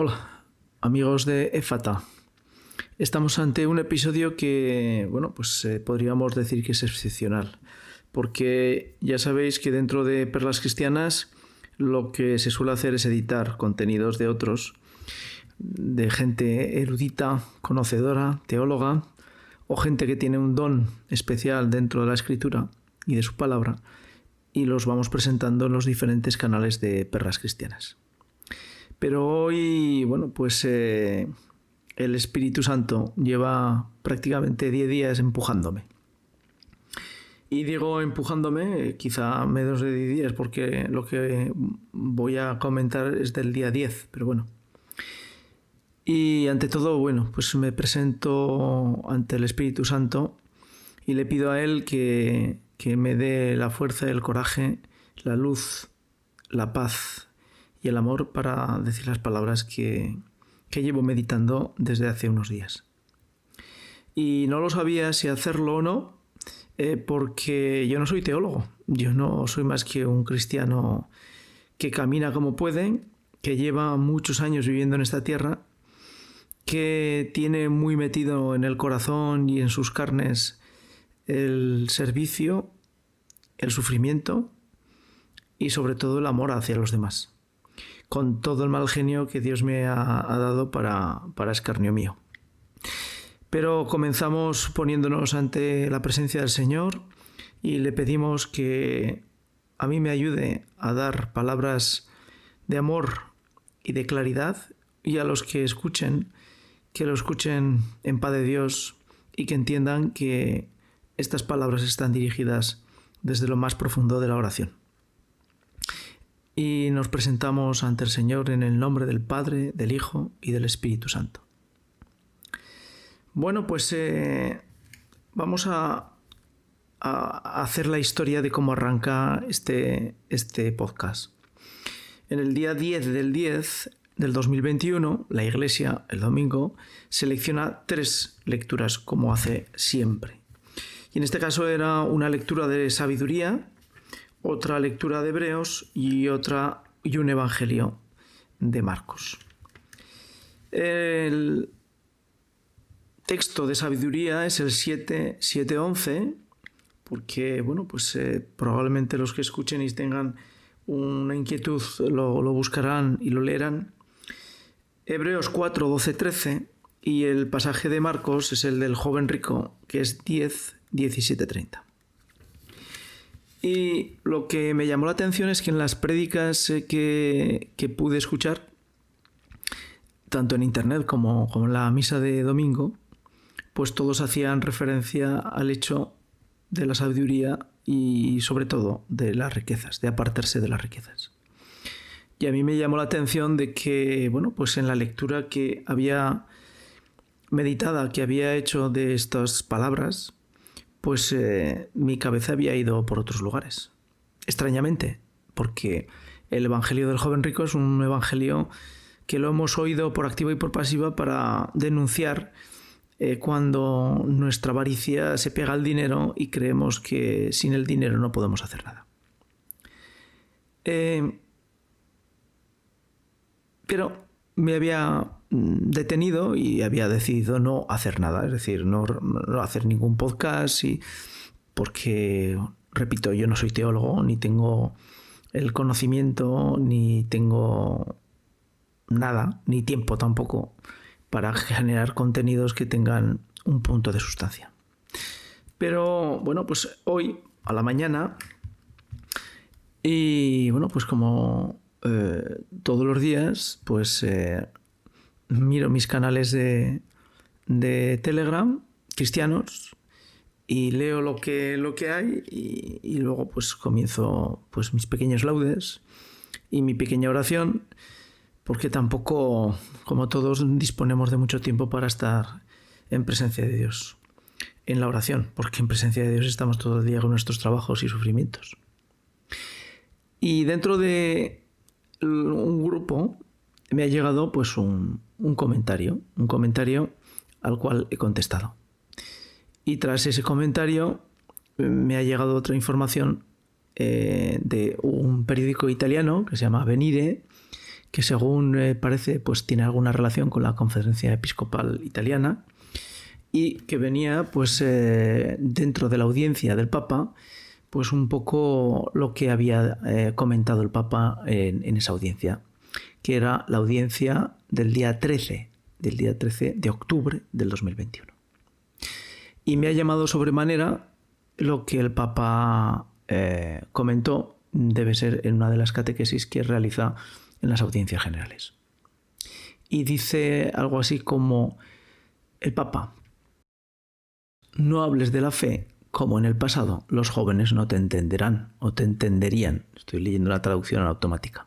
Hola, amigos de EFATA. Estamos ante un episodio que, bueno, pues eh, podríamos decir que es excepcional, porque ya sabéis que dentro de Perlas Cristianas lo que se suele hacer es editar contenidos de otros, de gente erudita, conocedora, teóloga, o gente que tiene un don especial dentro de la escritura y de su palabra, y los vamos presentando en los diferentes canales de Perlas Cristianas. Pero hoy, bueno, pues eh, el Espíritu Santo lleva prácticamente 10 días empujándome. Y digo empujándome, quizá menos de 10 días, porque lo que voy a comentar es del día 10, pero bueno. Y ante todo, bueno, pues me presento ante el Espíritu Santo y le pido a Él que, que me dé la fuerza, el coraje, la luz, la paz y el amor para decir las palabras que, llevo meditando desde hace unos días. Y no lo sabía si hacerlo o no, eh, porque yo no soy teólogo, yo no soy más que un cristiano que camina como puede, que lleva muchos años viviendo en esta tierra, que tiene muy metido en el corazón y en sus carnes el servicio, el sufrimiento y sobre todo el amor hacia los demás con todo el mal genio que Dios me ha, dado para, para escarnio mío. Pero comenzamos poniéndonos ante la presencia del Señor y le pedimos que a mí me ayude a dar palabras de amor y de claridad y a los que escuchen, que lo escuchen en paz de Dios y que entiendan que estas palabras están dirigidas desde lo más profundo de la oración y nos presentamos ante el Señor en el nombre del Padre, del Hijo y del Espíritu Santo. Bueno, pues eh, vamos a, hacer la historia de cómo arranca este, este podcast. En el día 10 del 10 del 2021, la Iglesia, el domingo, selecciona tres lecturas como hace siempre. Y en este caso era una lectura de sabiduría, otra lectura de Hebreos y otra y un evangelio de Marcos. El texto de sabiduría es el 7, 7.11, porque bueno, pues eh, probablemente los que escuchen y tengan una inquietud lo, lo buscarán y lo leerán. Hebreos 4, 12, 13 y el pasaje de Marcos es el del joven rico, que es 10, 17, 30. Y lo que me llamó la atención es que en las prédicas eh, que, pude escuchar, tanto en internet como, como en la misa de domingo, pues todos hacían referencia al hecho de la sabiduría y sobre todo de las riquezas, de apartarse de las riquezas. Y a mí me llamó la atención de que, bueno, pues en la lectura que había meditada, que había hecho de estas palabras, pues eh, mi cabeza había ido por otros lugares. Extrañamente, porque el Evangelio del joven rico es un Evangelio que lo hemos oído por activa y por pasiva para denunciar eh, cuando nuestra avaricia se pega al dinero y creemos que sin el dinero no podemos hacer nada. Eh, pero me había mm, detenido y había decidido no hacer nada, es decir, no, hacer ningún podcast y porque, repito, yo no soy teólogo, ni tengo el conocimiento, ni tengo nada, ni tiempo tampoco para generar contenidos que tengan un punto de sustancia. Pero bueno, pues hoy a la mañana y bueno, pues como eh, todos los días, pues eh, miro mis canales de, Telegram cristianos y leo lo que, lo que hay y, luego pues comienzo pues mis pequeños laudes y mi pequeña oración porque tampoco como todos disponemos de mucho tiempo para estar en presencia de Dios en la oración porque en presencia de Dios estamos todo el día con nuestros trabajos y sufrimientos. Y dentro de un grupo me ha llegado pues un, comentario, un comentario al cual he contestado. Y tras ese comentario me ha llegado otra información eh, de un periódico italiano que se llama Venire, que según eh, parece pues tiene alguna relación con la conferencia episcopal italiana y que venía pues eh, dentro de la audiencia del Papa pues un poco lo que había eh, comentado el Papa en, esa audiencia, que era la audiencia del día 13, del día 13 de octubre del 2021. Y me ha llamado sobremanera lo que el Papa eh, comentó, debe ser en una de las catequesis que realiza en las audiencias generales. Y dice algo así como, el Papa, no hables de la fe como en el pasado, los jóvenes no te entenderán o te entenderían. Estoy leyendo la traducción automática.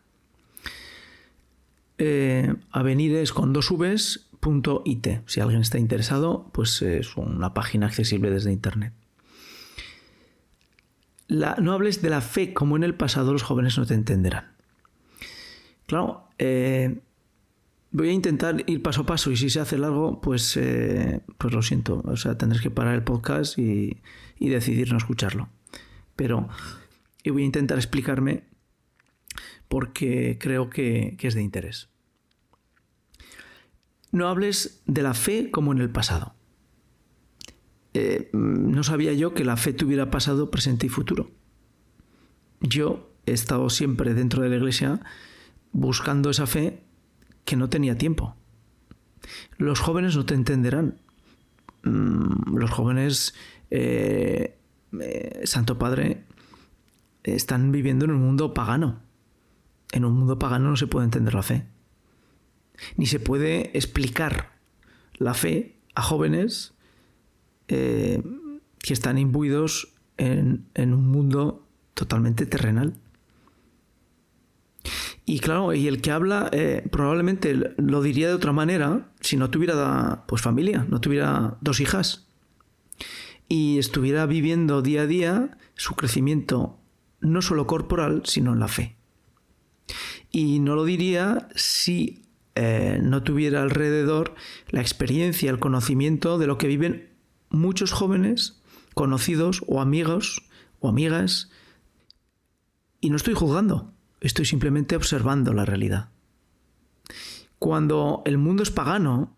Eh, es con dos vs, punto .it. Si alguien está interesado, pues es una página accesible desde internet. no hables de la fe como en el pasado, los jóvenes no te entenderán. Claro, eh, voy a intentar ir paso a paso y si se hace largo, pues, eh, pues lo siento. O sea, tendrás que parar el podcast y, decidir no escucharlo. Pero voy a intentar explicarme porque creo que, es de interés. No hables de la fe como en el pasado. Eh, no sabía yo que la fe tuviera pasado, presente y futuro. Yo he estado siempre dentro de la iglesia buscando esa fe que no tenía tiempo. Los jóvenes no te entenderán. Mm, los jóvenes, eh, eh, Santo Padre, están viviendo en un mundo pagano. En un mundo pagano no se puede entender la fe. Ni se puede explicar la fe a jóvenes eh, que están imbuidos en un mundo totalmente terrenal. Y claro, y el que habla eh, probablemente lo diría de otra manera si no tuviera pues familia, no tuviera dos hijas y estuviera viviendo día a día su crecimiento no solo corporal, sino en la fe. Y no lo diría si eh, no tuviera alrededor la experiencia, el conocimiento de lo que viven muchos jóvenes, conocidos o amigos o amigas. Y no estoy juzgando, Estoy simplemente observando la realidad. Cuando el mundo es pagano,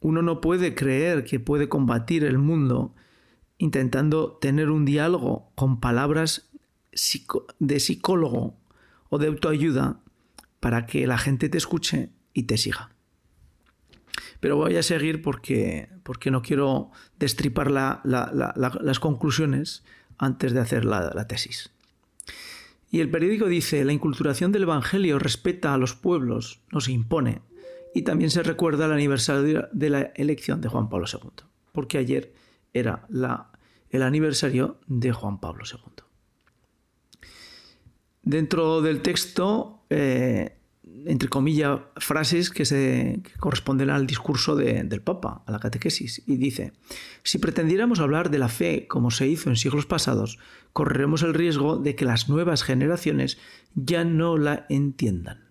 uno no puede creer que puede combatir el mundo intentando tener un diálogo con palabras de psicólogo o de autoayuda para que la gente te escuche y te siga. Pero voy a seguir porque, porque no quiero destripar las conclusiones antes de hacer la tesis. Y el periódico dice, la inculturación del Evangelio respeta a los pueblos, no se impone. Y también se recuerda el aniversario de la elección de Juan Pablo II, porque ayer era el aniversario de Juan Pablo II. Dentro del texto eh, entre comillas, frases que, se, corresponden al discurso del Papa, a la catequesis, y dice, si pretendiéramos hablar de la fe como se hizo en siglos pasados, correremos el riesgo de que las nuevas generaciones ya no la entiendan.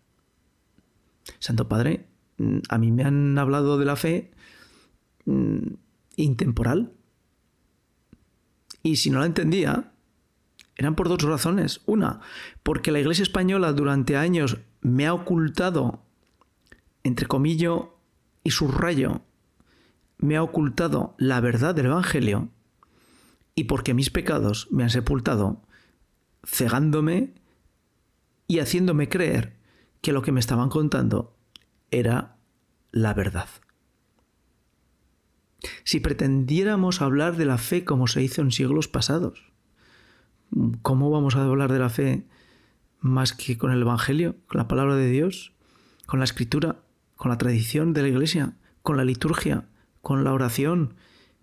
Santo Padre, mm, a mí me han hablado de la fe mm, intemporal. Y si no la entendía, eran por dos razones. Una, porque la Iglesia española durante años me ha ocultado, entre comillas y subrayo, me ha ocultado la verdad del Evangelio y porque mis pecados me han sepultado, cegándome y haciéndome creer que lo que me estaban contando era la verdad. Si pretendiéramos hablar de la fe como se hizo en siglos pasados, ¿cómo vamos a hablar de la fe más que con el Evangelio, con la palabra de Dios, con la escritura, con la tradición de la iglesia, con la liturgia, con la oración,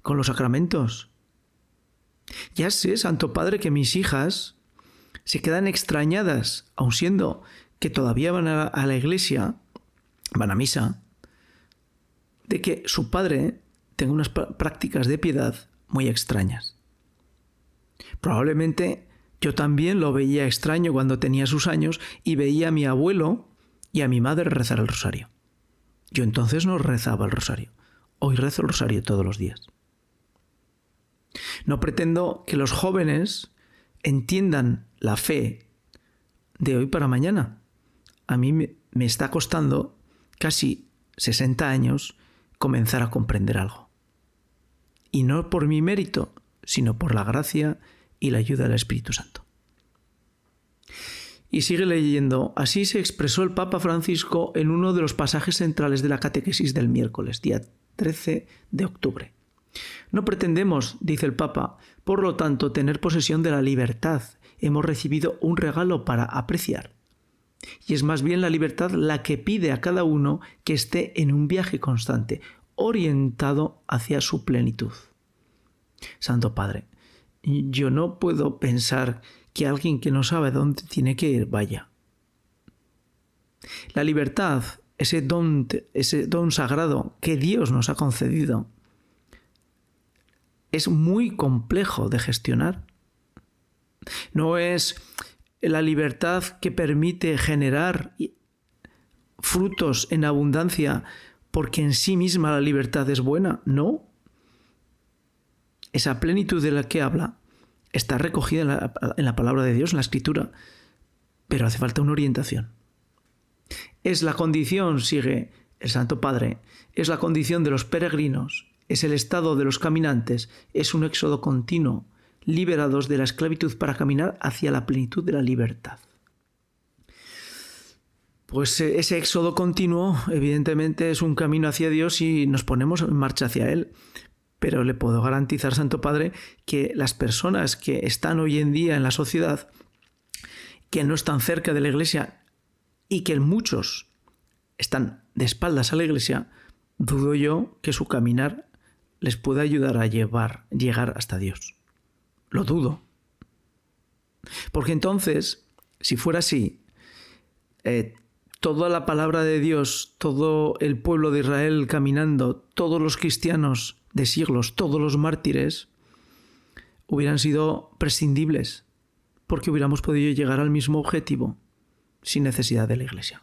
con los sacramentos. Ya sé, Santo Padre, que mis hijas se quedan extrañadas, aun siendo que todavía van a la iglesia, van a misa, de que su padre tenga unas prácticas de piedad muy extrañas. Probablemente yo también lo veía extraño cuando tenía sus años y veía a mi abuelo y a mi madre rezar el rosario. Yo entonces no rezaba el rosario. Hoy rezo el rosario todos los días. No pretendo que los jóvenes entiendan la fe de hoy para mañana. A mí me está costando casi 60 años comenzar a comprender algo. Y no por mi mérito, sino por la gracia y la ayuda del Espíritu Santo. Y sigue leyendo, así se expresó el Papa Francisco en uno de los pasajes centrales de la catequesis del miércoles, día 13 de octubre. No pretendemos, dice el Papa, por lo tanto, tener posesión de la libertad. Hemos recibido un regalo para apreciar. Y es más bien la libertad la que pide a cada uno que esté en un viaje constante, orientado hacia su plenitud. Santo Padre, yo no puedo pensar que alguien que no sabe dónde tiene que ir vaya. La libertad, ese don, ese don sagrado que Dios nos ha concedido, es muy complejo de gestionar. No es la libertad que permite generar frutos en abundancia porque en sí misma la libertad es buena, no. Esa plenitud de la que habla está recogida en la, palabra de Dios, en la escritura, pero hace falta una orientación. Es la condición, sigue el Santo Padre, es la condición de los peregrinos, es el estado de los caminantes, es un éxodo continuo, liberados de la esclavitud para caminar hacia la plenitud de la libertad. Pues eh, ese éxodo continuo, evidentemente, es un camino hacia Dios y nos ponemos en marcha hacia Él. Pero le puedo garantizar, Santo Padre, que las personas que están hoy en día en la sociedad, que no están cerca de la iglesia y que muchos están de espaldas a la iglesia, dudo yo que su caminar les pueda ayudar a llevar, llegar hasta Dios. Lo dudo. Porque entonces, si fuera así, eh, toda la palabra de Dios, todo el pueblo de Israel caminando, todos los cristianos de siglos, todos los mártires, hubieran sido prescindibles, porque hubiéramos podido llegar al mismo objetivo sin necesidad de la Iglesia,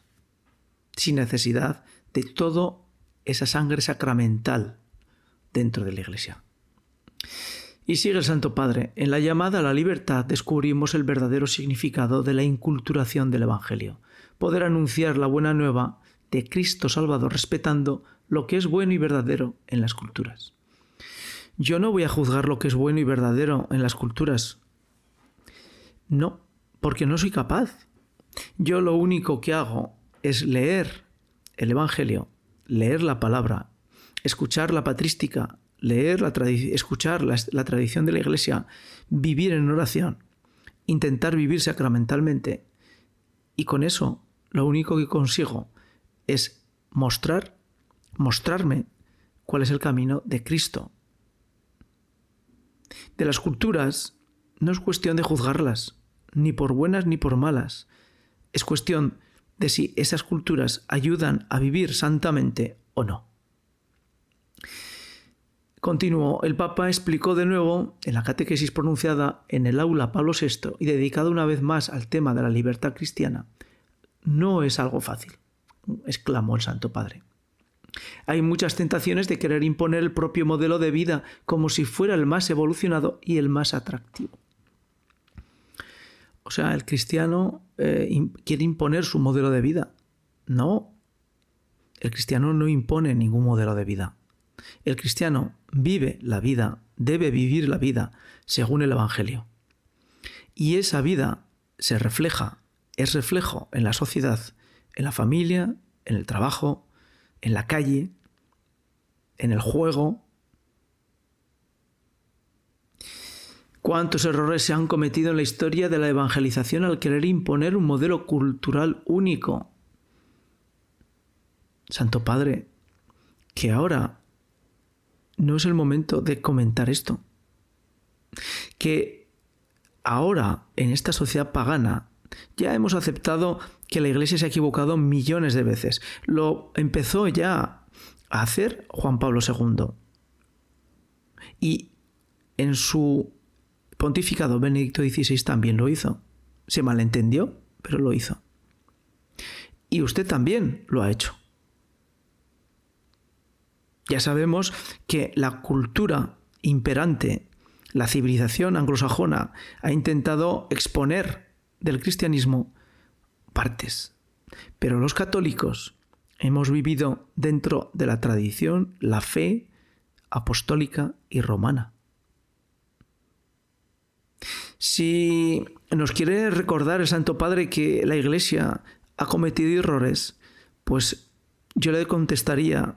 sin necesidad de toda esa sangre sacramental dentro de la Iglesia. Y sigue el Santo Padre, en la llamada a la libertad descubrimos el verdadero significado de la inculturación del Evangelio, poder anunciar la buena nueva de Cristo Salvador respetando lo que es bueno y verdadero en las culturas. Yo no voy a juzgar lo que es bueno y verdadero en las culturas. No, porque no soy capaz. Yo lo único que hago es leer el Evangelio, leer la palabra, escuchar la patrística, leer la escuchar la, la tradición de la Iglesia, vivir en oración, intentar vivir sacramentalmente. Y con eso lo único que consigo es mostrar, mostrarme cuál es el camino de Cristo, de las culturas no es cuestión de juzgarlas, ni por buenas ni por malas. Es cuestión de si esas culturas ayudan a vivir santamente o no. Continuó, el Papa explicó de nuevo en la catequesis pronunciada en el aula Pablo VI y dedicado una vez más al tema de la libertad cristiana. No es algo fácil, exclamó el Santo Padre. Hay muchas tentaciones de querer imponer el propio modelo de vida como si fuera el más evolucionado y el más atractivo. O sea, el cristiano eh, quiere imponer su modelo de vida. No, el cristiano no impone ningún modelo de vida. El cristiano vive la vida, debe vivir la vida según el Evangelio. Y esa vida se refleja, es reflejo en la sociedad, en la familia, en el trabajo, en la calle, en el juego. ¿Cuántos errores se han cometido en la historia de la evangelización al querer imponer un modelo cultural único? Santo Padre, que ahora no es el momento de comentar esto. Que ahora, en esta sociedad pagana, ya hemos aceptado que la Iglesia se ha equivocado millones de veces. Lo empezó ya a hacer Juan Pablo II. Y en su pontificado Benedicto XVI también lo hizo. Se malentendió, pero lo hizo. Y usted también lo ha hecho. Ya sabemos que la cultura imperante, la civilización anglosajona, ha intentado exponer del cristianismo partes, Pero los católicos hemos vivido dentro de la tradición, la fe apostólica y romana. Si nos quiere recordar el Santo Padre que la Iglesia ha cometido errores, pues yo le contestaría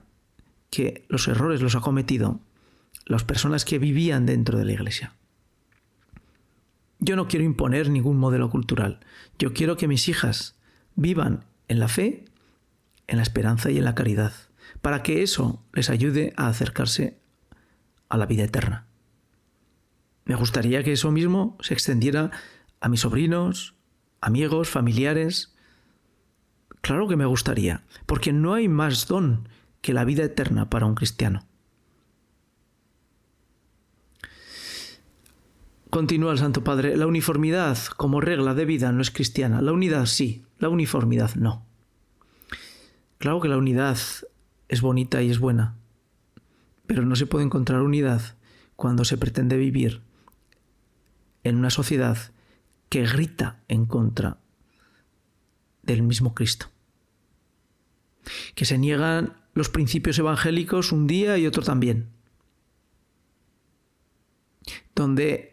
que los errores los ha cometido las personas que vivían dentro de la Iglesia. Yo no quiero imponer ningún modelo cultural. Yo quiero que mis hijas vivan en la fe, en la esperanza y en la caridad, para que eso les ayude a acercarse a la vida eterna. Me gustaría que eso mismo se extendiera a mis sobrinos, amigos, familiares. Claro que me gustaría, porque no hay más don que la vida eterna para un cristiano. Continúa el Santo Padre, la uniformidad como regla de vida no es cristiana. La unidad sí, la uniformidad no. Claro que la unidad es bonita y es buena, pero no se puede encontrar unidad cuando se pretende vivir en una sociedad que grita en contra del mismo Cristo. Que se niegan los principios evangélicos un día y otro también. Donde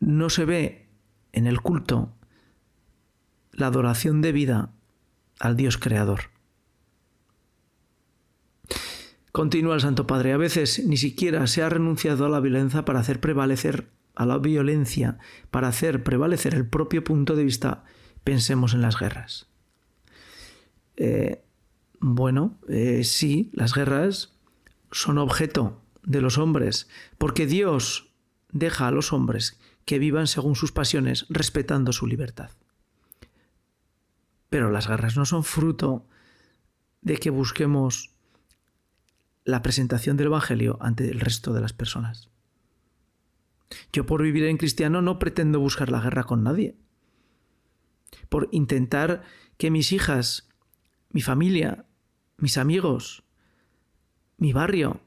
no se ve en el culto la adoración de vida al Dios creador. Continúa el Santo Padre, a veces ni siquiera se ha renunciado a la violencia para hacer prevalecer a la violencia, para hacer prevalecer el propio punto de vista. Pensemos en las guerras. Eh, bueno, eh, sí, las guerras son objeto de los hombres, porque Dios deja a los hombres que vivan según sus pasiones, respetando su libertad. Pero las guerras no son fruto de que busquemos la presentación del Evangelio ante el resto de las personas. Yo por vivir en cristiano no pretendo buscar la guerra con nadie. Por intentar que mis hijas, mi familia, mis amigos, mi barrio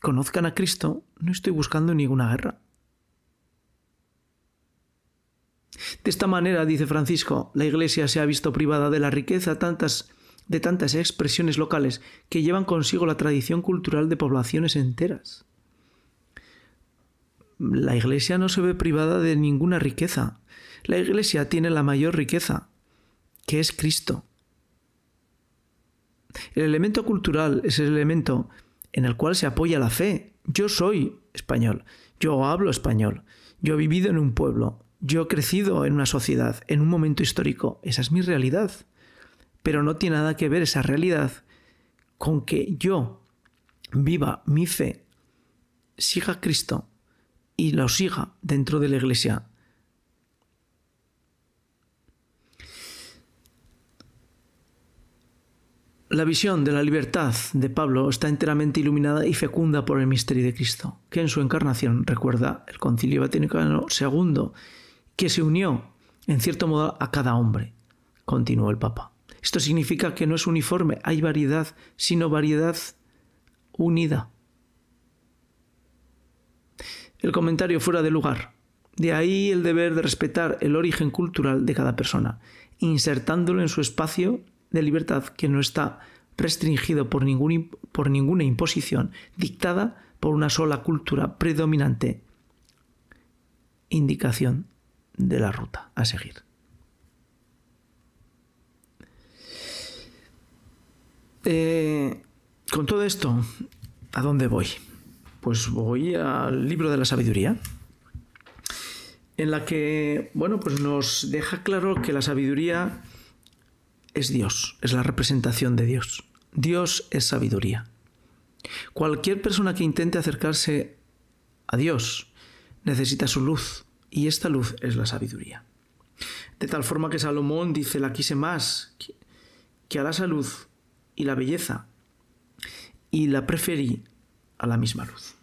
conozcan a Cristo, no estoy buscando ninguna guerra. De esta manera, dice Francisco, la Iglesia se ha visto privada de la riqueza de tantas expresiones locales que llevan consigo la tradición cultural de poblaciones enteras. La Iglesia no se ve privada de ninguna riqueza. La Iglesia tiene la mayor riqueza, que es Cristo. El elemento cultural es el elemento en el cual se apoya la fe. Yo soy español, yo hablo español, yo he vivido en un pueblo, yo he crecido en una sociedad, en un momento histórico, esa es mi realidad. Pero no tiene nada que ver esa realidad con que yo viva mi fe, siga a Cristo y lo siga dentro de la iglesia. La visión de la libertad de Pablo está enteramente iluminada y fecunda por el misterio de Cristo, que en su encarnación recuerda el Concilio Vaticano II que se unió, en cierto modo, a cada hombre, continuó el Papa. Esto significa que no es uniforme, hay variedad, sino variedad unida. El comentario fuera de lugar. De ahí el deber de respetar el origen cultural de cada persona, insertándolo en su espacio de libertad que no está restringido por, ningún, por ninguna imposición dictada por una sola cultura predominante. Indicación de la ruta a seguir. Eh, con todo esto, ¿a dónde voy? Pues voy al libro de la sabiduría, en la que, bueno, pues nos deja claro que la sabiduría es Dios, es la representación de Dios. Dios es sabiduría. Cualquier persona que intente acercarse a Dios necesita su luz, y esta luz es la sabiduría. De tal forma que Salomón dice, la quise más que a la salud y la belleza, y la preferí a la misma luz.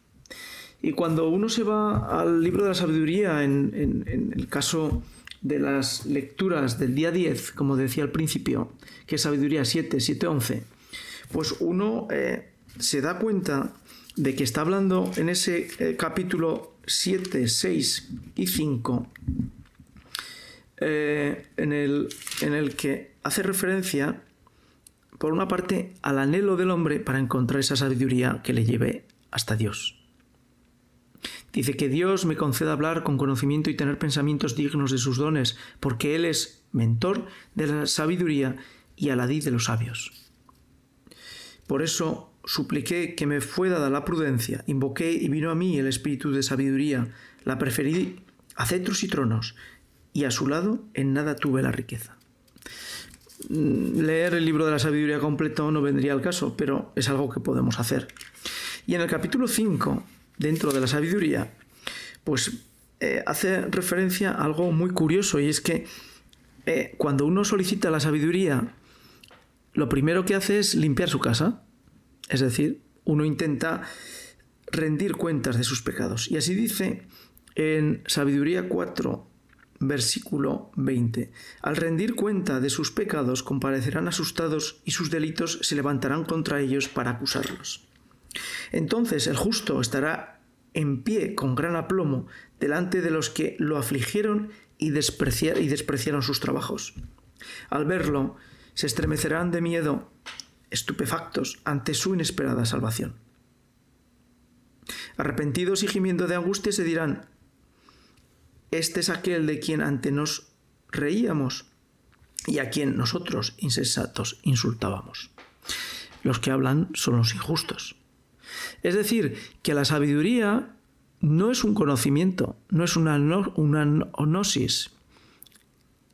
Y cuando uno se va al libro de la sabiduría, en, el caso de las lecturas del día 10, como decía al principio, que es sabiduría 7, 7, 11, pues uno eh, se da cuenta de que está hablando en ese eh, capítulo 7, 6 y 5, eh, en, el, en el que hace referencia, por una parte, al anhelo del hombre para encontrar esa sabiduría que le lleve hasta Dios. Dice que Dios me conceda hablar con conocimiento y tener pensamientos dignos de sus dones, porque Él es mentor de la sabiduría y aladí de los sabios. Por eso supliqué que me fue dada la prudencia, invoqué y vino a mí el espíritu de sabiduría, la preferí a cetros y tronos, y a su lado en nada tuve la riqueza. Mm, leer el libro de la sabiduría completo no vendría al caso, pero es algo que podemos hacer. Y en el capítulo 5 dentro de la sabiduría, pues eh, hace referencia a algo muy curioso y es que eh, cuando uno solicita la sabiduría, lo primero que hace es limpiar su casa. Es decir, uno intenta rendir cuentas de sus pecados. Y así dice en Sabiduría 4, versículo 20. Al rendir cuenta de sus pecados, comparecerán asustados y sus delitos se levantarán contra ellos para acusarlos. Entonces el justo estará en pie con gran aplomo delante de los que lo afligieron y, despreciaron sus trabajos. Al verlo, se estremecerán de miedo, estupefactos ante su inesperada salvación. Arrepentidos y gimiendo de angustia se dirán, este es aquel de quien ante nos reíamos y a quien nosotros, insensatos, insultábamos. Los que hablan son los injustos. Es decir, que la sabiduría no es un conocimiento, no es una, una gnosis,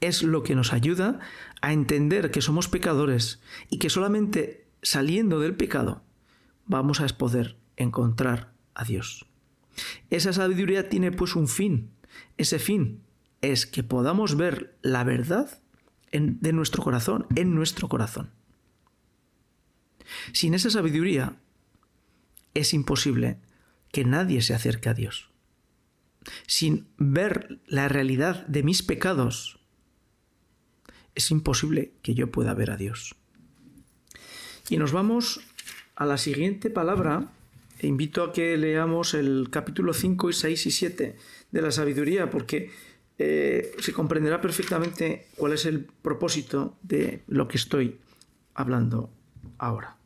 es lo que nos ayuda a entender que somos pecadores y que solamente saliendo del pecado vamos a poder encontrar a Dios. Esa sabiduría tiene pues un fin. Ese fin es que podamos ver la verdad de nuestro corazón, en nuestro corazón. Sin esa sabiduría es imposible que nadie se acerque a Dios. Sin ver la realidad de mis pecados, es imposible que yo pueda ver a Dios. Y nos vamos a la siguiente palabra. E invito a que leamos el capítulo 5 y 6 y 7 de la sabiduría, porque eh, se comprenderá perfectamente cuál es el propósito de lo que estoy hablando ahora.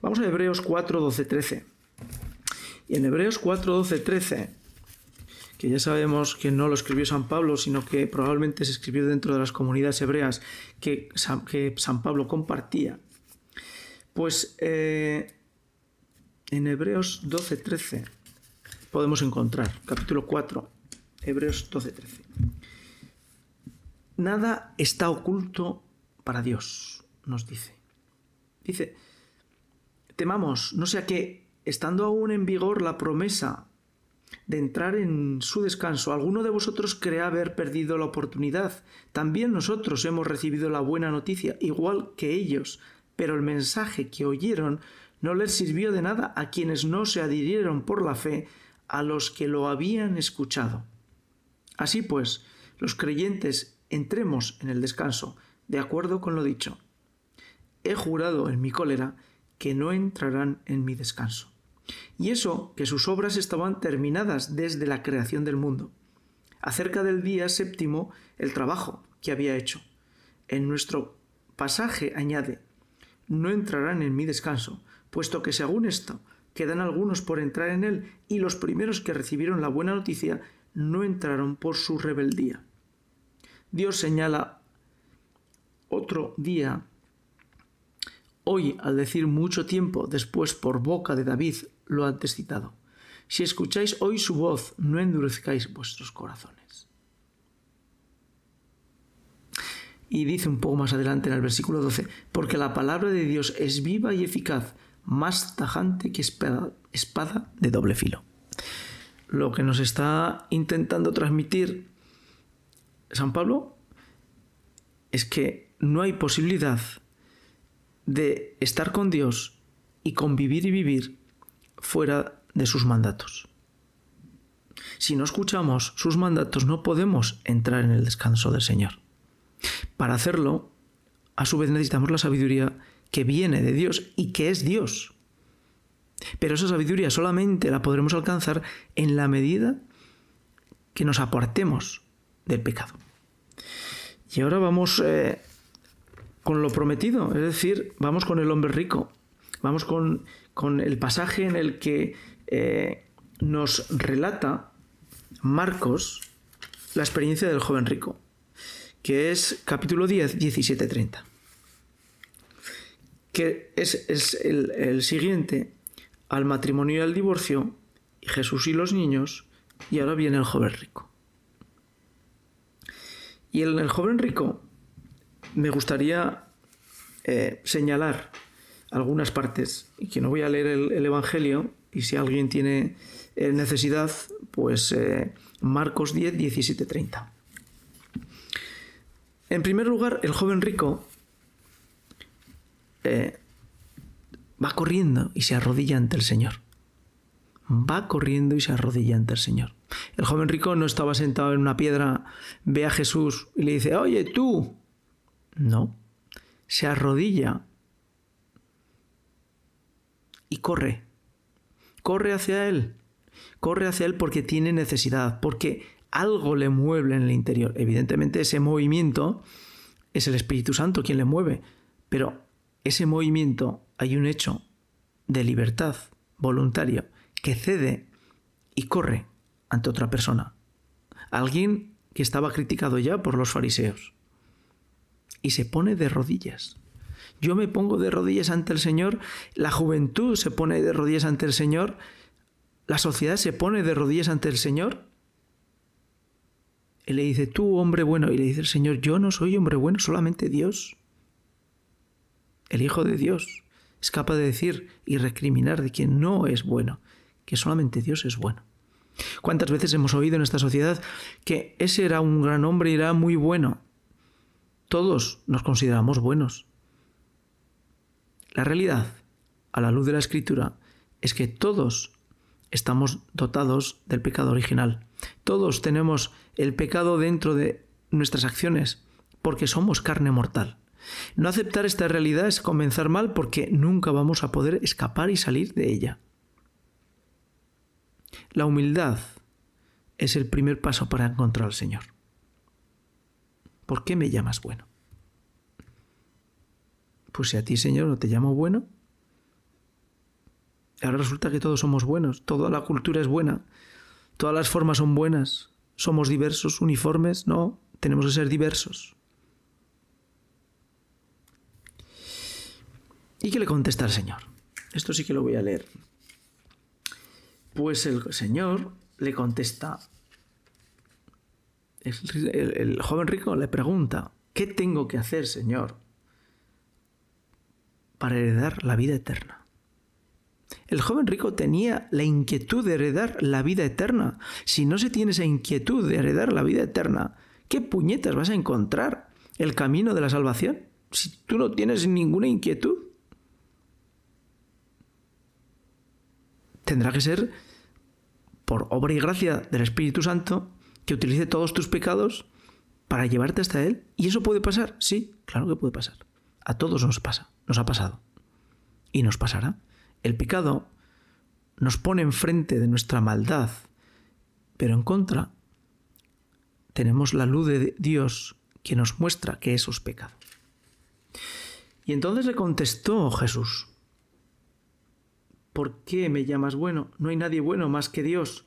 Vamos a Hebreos 4, 12, 13. Y en Hebreos 4, 12, 13, que ya sabemos que no lo escribió San Pablo, sino que probablemente se escribió dentro de las comunidades hebreas que San, que San Pablo compartía, pues eh, en Hebreos 12, 13 podemos encontrar, capítulo 4, Hebreos 12, 13. Nada está oculto para Dios, nos dice. Dice, temamos, no sea que estando aún en vigor la promesa de entrar en su descanso, alguno de vosotros cree haber perdido la oportunidad. También nosotros hemos recibido la buena noticia, igual que ellos, pero el mensaje que oyeron no les sirvió de nada a quienes no se adhirieron por la fe a los que lo habían escuchado. Así pues, los creyentes entremos en el descanso, de acuerdo con lo dicho. He jurado en mi cólera que no entrarán en mi descanso. Y eso que sus obras estaban terminadas desde la creación del mundo. Acerca del día séptimo, el trabajo que había hecho. En nuestro pasaje añade, no entrarán en mi descanso, puesto que según esto, quedan algunos por entrar en él y los primeros que recibieron la buena noticia no entraron por su rebeldía. Dios señala otro día Hoy, al decir mucho tiempo después por boca de David, lo antes citado. Si escucháis hoy su voz, no endurezcáis vuestros corazones. Y dice un poco más adelante en el versículo 12, porque la palabra de Dios es viva y eficaz, más tajante que espada, espada de doble filo. Lo que nos está intentando transmitir San Pablo es que no hay posibilidad de estar con Dios y convivir y vivir fuera de sus mandatos. Si no escuchamos sus mandatos no podemos entrar en el descanso del Señor. Para hacerlo, a su vez necesitamos la sabiduría que viene de Dios y que es Dios. Pero esa sabiduría solamente la podremos alcanzar en la medida que nos apartemos del pecado. Y ahora vamos eh, con lo prometido, es decir, vamos con el hombre rico, vamos con, el pasaje en el que eh, nos relata Marcos la experiencia del joven rico, que es capítulo 10, 17, 30, que es, el, el siguiente. Al matrimonio y al divorcio, y Jesús y los niños, y ahora viene el joven rico. Y en el joven rico me gustaría eh, señalar algunas partes, y que no voy a leer el, Evangelio, y si alguien tiene eh, necesidad, pues eh, Marcos 10, 17, 30. En primer lugar, el joven rico va corriendo y se arrodilla ante el Señor. Va corriendo y se arrodilla ante el Señor. El joven rico no estaba sentado en una piedra, ve a Jesús y le dice, oye tú. No, se arrodilla y corre. Corre hacia Él. Corre hacia Él porque tiene necesidad, porque algo le mueve en el interior. Evidentemente ese movimiento es el Espíritu Santo quien le mueve, pero ese movimiento hay un hecho de libertad voluntario que cede y corre ante otra persona. Alguien que estaba criticado ya por los fariseos. Y se pone de rodillas. Yo me pongo de rodillas ante el Señor, la juventud se pone de rodillas ante el Señor, la sociedad se pone de rodillas ante el Señor. Y le dice, tú hombre bueno, y le dice el Señor, yo no soy hombre bueno, solamente Dios. El Hijo de Dios es capaz de decir y recriminar de quien no es bueno, que solamente Dios es bueno. ¿Cuántas veces hemos oído en esta sociedad que ese era un gran hombre y era muy bueno? Todos nos consideramos buenos. La realidad, a la luz de la escritura, es que todos estamos dotados del pecado original. Todos tenemos el pecado dentro de nuestras acciones, porque somos carne mortal. No aceptar esta realidad es comenzar mal porque nunca vamos a poder escapar y salir de ella. La humildad es el primer paso para encontrar al Señor. ¿Por qué me llamas bueno? Pues si a ti, Señor, no te llamo bueno, ahora resulta que todos somos buenos, toda la cultura es buena, todas las formas son buenas, somos diversos, uniformes, no, tenemos que ser diversos. ¿Y qué le contesta el Señor? Esto sí que lo voy a leer. Pues el Señor le contesta, el, joven rico le pregunta, ¿qué tengo que hacer, Señor, para heredar la vida eterna? El joven rico tenía la inquietud de heredar la vida eterna. Si no se tiene esa inquietud de heredar la vida eterna, ¿qué puñetas vas a encontrar el camino de la salvación? Si tú no tienes ninguna inquietud. tendrá que ser por obra y gracia del Espíritu Santo que utilice todos tus pecados para llevarte hasta Él. ¿Y eso puede pasar? Sí, claro que puede pasar. A todos nos pasa, nos ha pasado. Y nos pasará. El pecado nos pone enfrente de nuestra maldad, pero en contra tenemos la luz de Dios que nos muestra que eso es pecado. Y entonces le contestó Jesús, ¿por qué me llamas bueno? No hay nadie bueno más que Dios.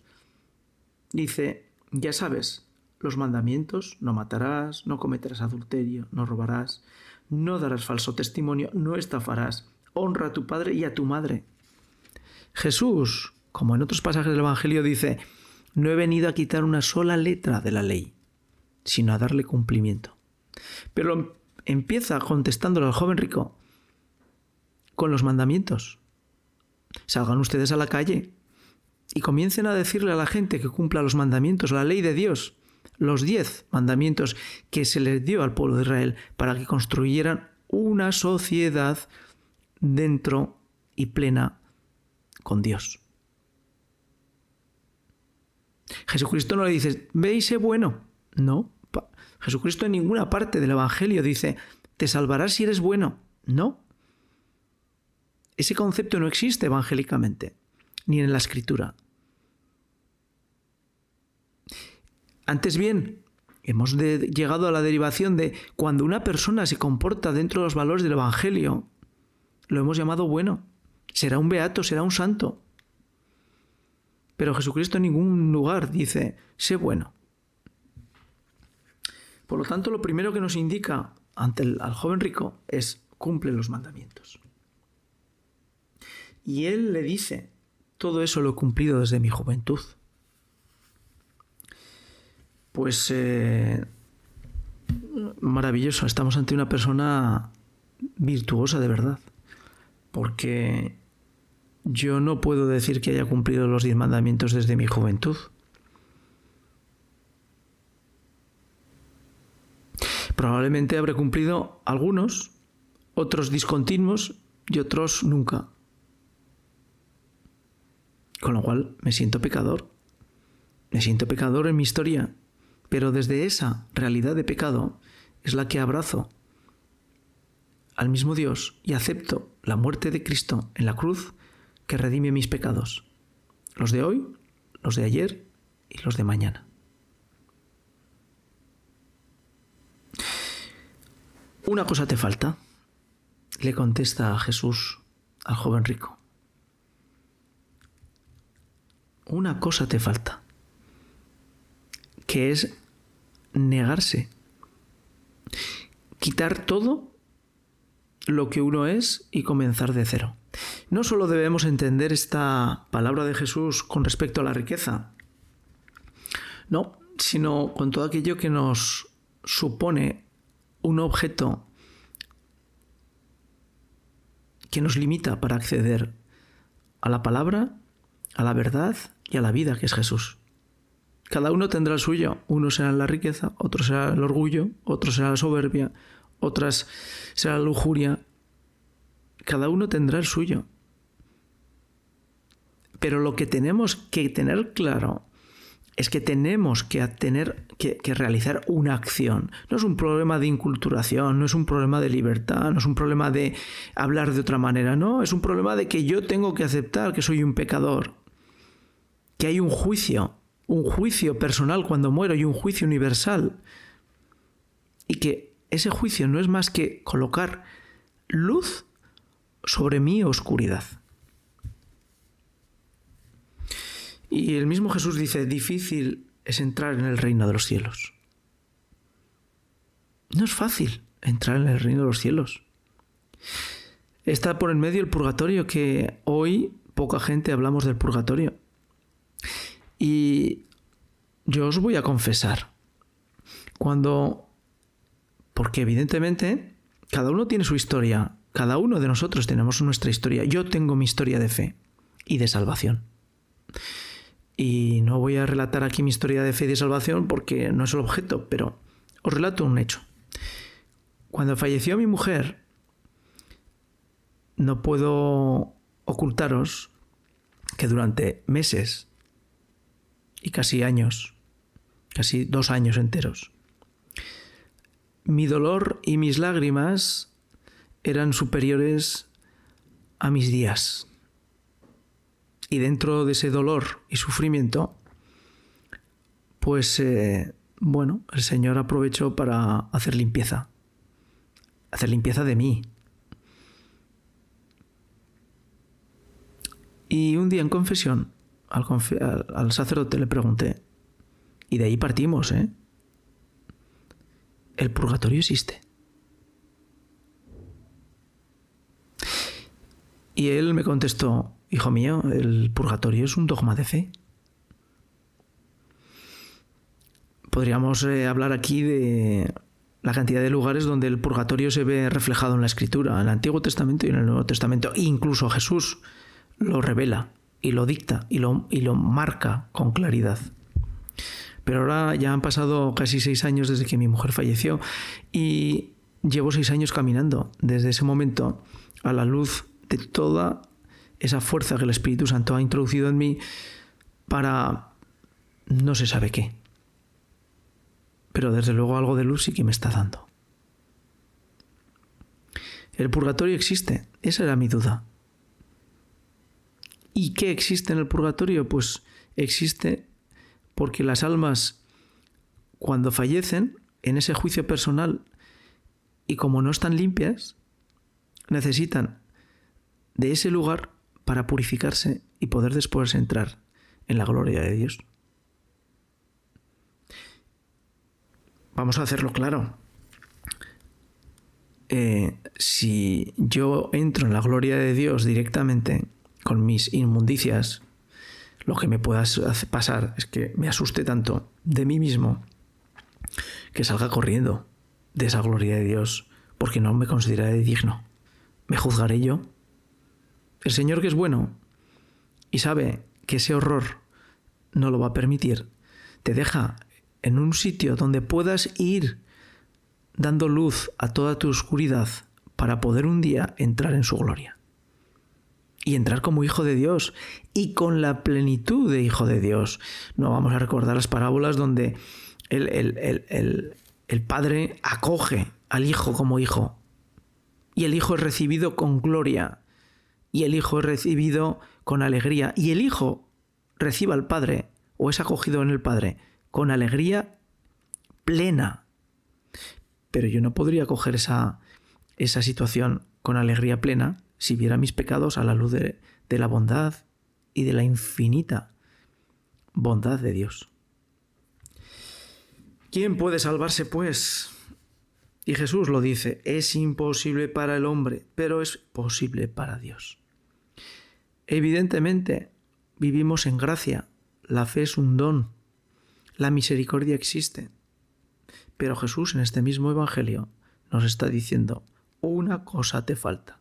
Dice, ya sabes, los mandamientos, no matarás, no cometerás adulterio, no robarás, no darás falso testimonio, no estafarás, honra a tu padre y a tu madre. Jesús, como en otros pasajes del Evangelio, dice, no he venido a quitar una sola letra de la ley, sino a darle cumplimiento. Pero empieza contestándole al joven rico con los mandamientos. Salgan ustedes a la calle y comiencen a decirle a la gente que cumpla los mandamientos, la ley de Dios, los diez mandamientos que se les dio al pueblo de Israel para que construyeran una sociedad dentro y plena con Dios. Jesucristo no le dice, ve bueno. No. Jesucristo en ninguna parte del Evangelio dice, te salvarás si eres bueno. No. Ese concepto no existe evangélicamente, ni en la escritura. Antes bien, Hemos llegado a la derivación de cuando una persona se comporta dentro de los valores del Evangelio, lo hemos llamado bueno. Será un beato, será un santo. Pero Jesucristo en ningún lugar dice, sé bueno. Por lo tanto, lo primero que nos indica ante el, al joven rico es cumple los mandamientos. Y él le dice, todo eso lo he cumplido desde mi juventud. Pues eh, maravilloso, estamos ante una persona virtuosa de verdad, porque yo no puedo decir que haya cumplido los diez mandamientos desde mi juventud. Probablemente habré cumplido algunos, otros discontinuos y otros nunca. Con lo cual me siento pecador. Me siento pecador en mi historia, pero desde esa realidad de pecado es la que abrazo al mismo Dios y acepto la muerte de Cristo en la cruz que redime mis pecados, los de hoy, los de ayer y los de mañana. Una cosa te falta, le contesta Jesús al joven rico. Una cosa te falta, que es negarse, quitar todo lo que uno es y comenzar de cero. No solo debemos entender esta palabra de Jesús con respecto a la riqueza, no, sino con todo aquello que nos supone un objeto que nos limita para acceder a la palabra, a la verdad y a la vida que es Jesús. Cada uno tendrá el suyo. Uno será la riqueza, otro será el orgullo, otro será la soberbia, otras será la lujuria. Cada uno tendrá el suyo. Pero lo que tenemos que tener claro es que tenemos que tener que, realizar una acción. No es un problema de inculturación, no es un problema de libertad, no es un problema de hablar de otra manera, no, es un problema de que yo tengo que aceptar que soy un pecador, que hay un juicio, un juicio personal cuando muero y un juicio universal. Y que ese juicio no es más que colocar luz sobre mi oscuridad. Y el mismo Jesús dice, difícil es entrar en el reino de los cielos. No es fácil entrar en el reino de los cielos. Está por en medio el purgatorio, que hoy poca gente hablamos del purgatorio. Y yo os voy a confesar, cuando, porque evidentemente cada uno tiene su historia, cada uno de nosotros tenemos nuestra historia, yo tengo mi historia de fe y de salvación. Y no voy a relatar aquí mi historia de fe y de salvación porque no es el objeto, pero os relato un hecho. Cuando falleció mi mujer, no puedo ocultaros que durante meses y casi años, casi dos años enteros, mi dolor y mis lágrimas eran superiores a mis días. Y dentro de ese dolor y sufrimiento, pues eh, bueno, el Señor aprovechó para hacer limpieza, hacer limpieza de mí. Y un día en confesión, al, sacerdote le pregunté, y de ahí partimos, ¿eh? ¿El purgatorio existe? Y él me contestó, Hijo mío, el purgatorio es un dogma de fe. Podríamos eh, hablar aquí de la cantidad de lugares donde el purgatorio se ve reflejado en la escritura, en el Antiguo Testamento y en el Nuevo Testamento. incluso Jesús lo revela y lo dicta y lo, y lo marca con claridad. Pero ahora ya han pasado casi seis años desde que mi mujer falleció y llevo seis años caminando desde ese momento a la luz de toda esa fuerza que el Espíritu Santo ha introducido en mí para no se sabe qué. Pero desde luego algo de luz sí que me está dando. El purgatorio existe, esa era mi duda. ¿Y qué existe en el purgatorio? Pues existe porque las almas cuando fallecen en ese juicio personal y como no están limpias, necesitan de ese lugar para purificarse y poder después entrar en la gloria de Dios. Vamos a hacerlo claro. Eh, si yo entro en la gloria de Dios directamente con mis inmundicias, lo que me pueda pasar es que me asuste tanto de mí mismo que salga corriendo de esa gloria de Dios porque no me consideraré digno. ¿Me juzgaré yo? El Señor que es bueno y sabe que ese horror no lo va a permitir, te deja en un sitio donde puedas ir dando luz a toda tu oscuridad para poder un día entrar en su gloria. Y entrar como hijo de Dios y con la plenitud de hijo de Dios. No vamos a recordar las parábolas donde el, el padre acoge al hijo como hijo. Y el hijo es recibido con gloria. Y el hijo es recibido con alegría. Y el hijo recibe al padre o es acogido en el padre con alegría plena. Pero yo no podría coger esa, esa situación con alegría plena si viera mis pecados a la luz de, de la bondad y de la infinita bondad de Dios. ¿Quién puede salvarse, pues? Y Jesús lo dice, es imposible para el hombre, pero es posible para Dios. Evidentemente, vivimos en gracia, la fe es un don, la misericordia existe. Pero Jesús en este mismo Evangelio nos está diciendo, una cosa te falta.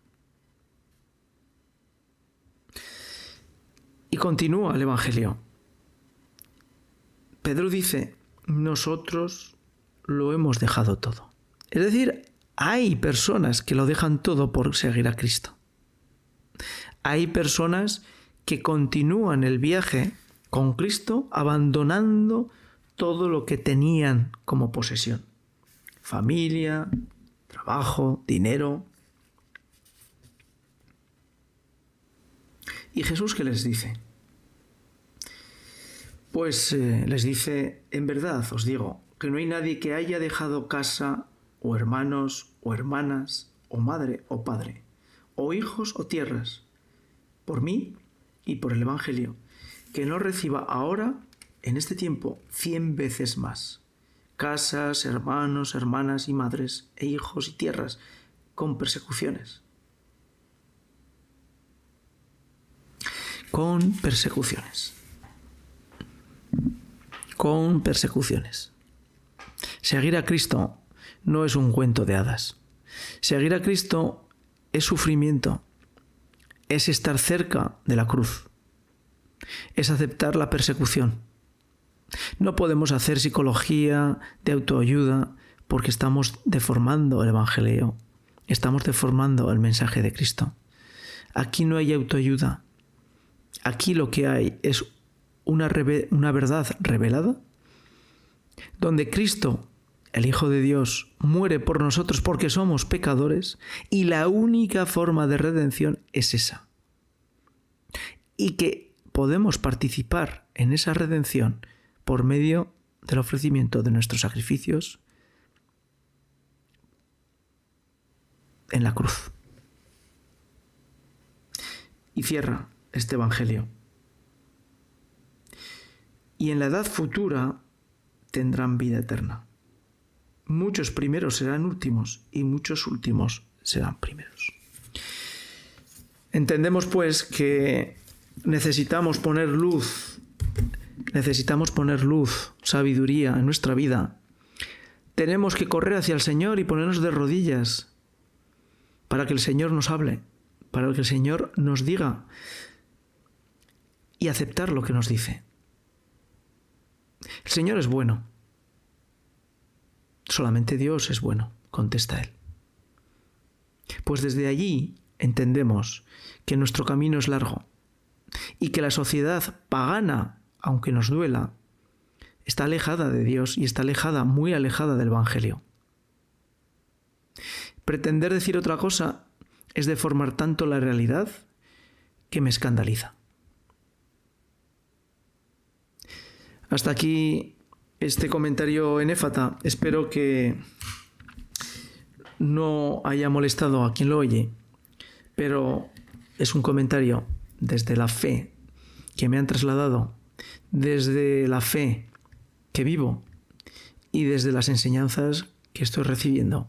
Y continúa el Evangelio. Pedro dice, nosotros lo hemos dejado todo. Es decir, hay personas que lo dejan todo por seguir a Cristo. Hay personas que continúan el viaje con Cristo abandonando todo lo que tenían como posesión. Familia, trabajo, dinero. ¿Y Jesús qué les dice? Pues eh, les dice, en verdad os digo, que no hay nadie que haya dejado casa o hermanos o hermanas o madre o padre o hijos o tierras por mí y por el Evangelio, que no reciba ahora, en este tiempo, cien veces más casas, hermanos, hermanas y madres e hijos y tierras con persecuciones. Con persecuciones. Con persecuciones. Seguir a Cristo no es un cuento de hadas. Seguir a Cristo es sufrimiento, es estar cerca de la cruz, es aceptar la persecución. No podemos hacer psicología de autoayuda porque estamos deformando el Evangelio, estamos deformando el mensaje de Cristo. Aquí no hay autoayuda, aquí lo que hay es una, una verdad revelada donde Cristo el Hijo de Dios muere por nosotros porque somos pecadores y la única forma de redención es esa. Y que podemos participar en esa redención por medio del ofrecimiento de nuestros sacrificios en la cruz. Y cierra este Evangelio. Y en la edad futura tendrán vida eterna. Muchos primeros serán últimos y muchos últimos serán primeros. Entendemos pues que necesitamos poner luz, necesitamos poner luz, sabiduría en nuestra vida. Tenemos que correr hacia el Señor y ponernos de rodillas para que el Señor nos hable, para que el Señor nos diga y aceptar lo que nos dice. El Señor es bueno. Solamente Dios es bueno, contesta él. Pues desde allí entendemos que nuestro camino es largo y que la sociedad pagana, aunque nos duela, está alejada de Dios y está alejada, muy alejada del Evangelio. Pretender decir otra cosa es deformar tanto la realidad que me escandaliza. Hasta aquí este comentario en Éfata. Espero que no haya molestado a quien lo oye, pero es un comentario desde la fe que me han trasladado, desde la fe que vivo y desde las enseñanzas que estoy recibiendo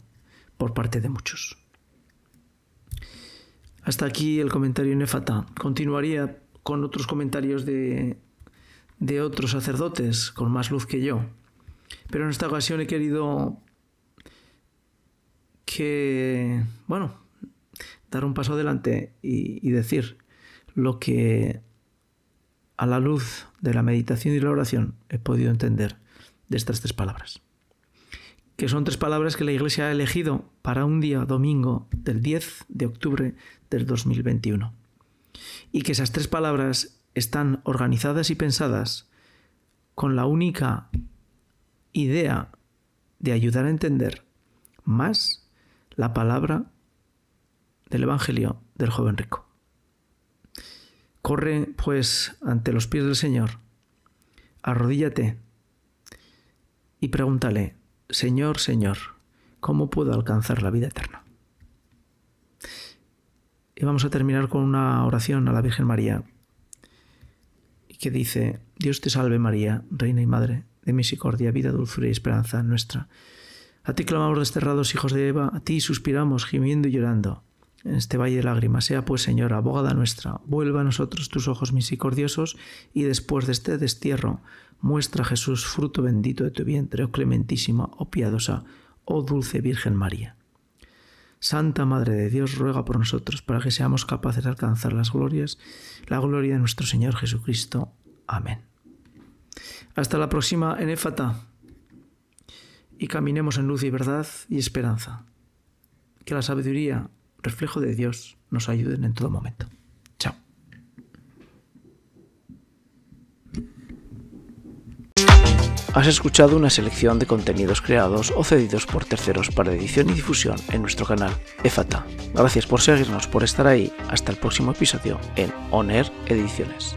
por parte de muchos. Hasta aquí el comentario en Éfata. Continuaría con otros comentarios de, de otros sacerdotes con más luz que yo. Pero en esta ocasión he querido que, bueno, dar un paso adelante y, decir lo que a la luz de la meditación y la oración he podido entender de estas tres palabras. Que son tres palabras que la Iglesia ha elegido para un día domingo del 10 de octubre del 2021. Y que esas tres palabras están organizadas y pensadas con la única idea de ayudar a entender más la palabra del Evangelio del joven rico. Corre, pues, ante los pies del Señor, arrodíllate y pregúntale, Señor, Señor, ¿cómo puedo alcanzar la vida eterna? Y vamos a terminar con una oración a la Virgen María, que dice, Dios te salve María, Reina y Madre de misericordia, vida, dulzura y esperanza nuestra. A ti clamamos desterrados hijos de Eva, a ti suspiramos gimiendo y llorando. En este valle de lágrimas, sea pues, Señor, abogada nuestra, vuelva a nosotros tus ojos misericordiosos, y después de este destierro, muestra Jesús fruto bendito de tu vientre, oh clementísima, oh piadosa, oh dulce Virgen María. Santa Madre de Dios, ruega por nosotros para que seamos capaces de alcanzar las glorias, la gloria de nuestro Señor Jesucristo. Amén. Hasta la próxima en Éfata y caminemos en luz y verdad y esperanza. Que la sabiduría, reflejo de Dios, nos ayuden en todo momento. Has escuchado una selección de contenidos creados o cedidos por terceros para edición y difusión en nuestro canal EFATA. Gracias por seguirnos, por estar ahí. Hasta el próximo episodio en ONER Ediciones.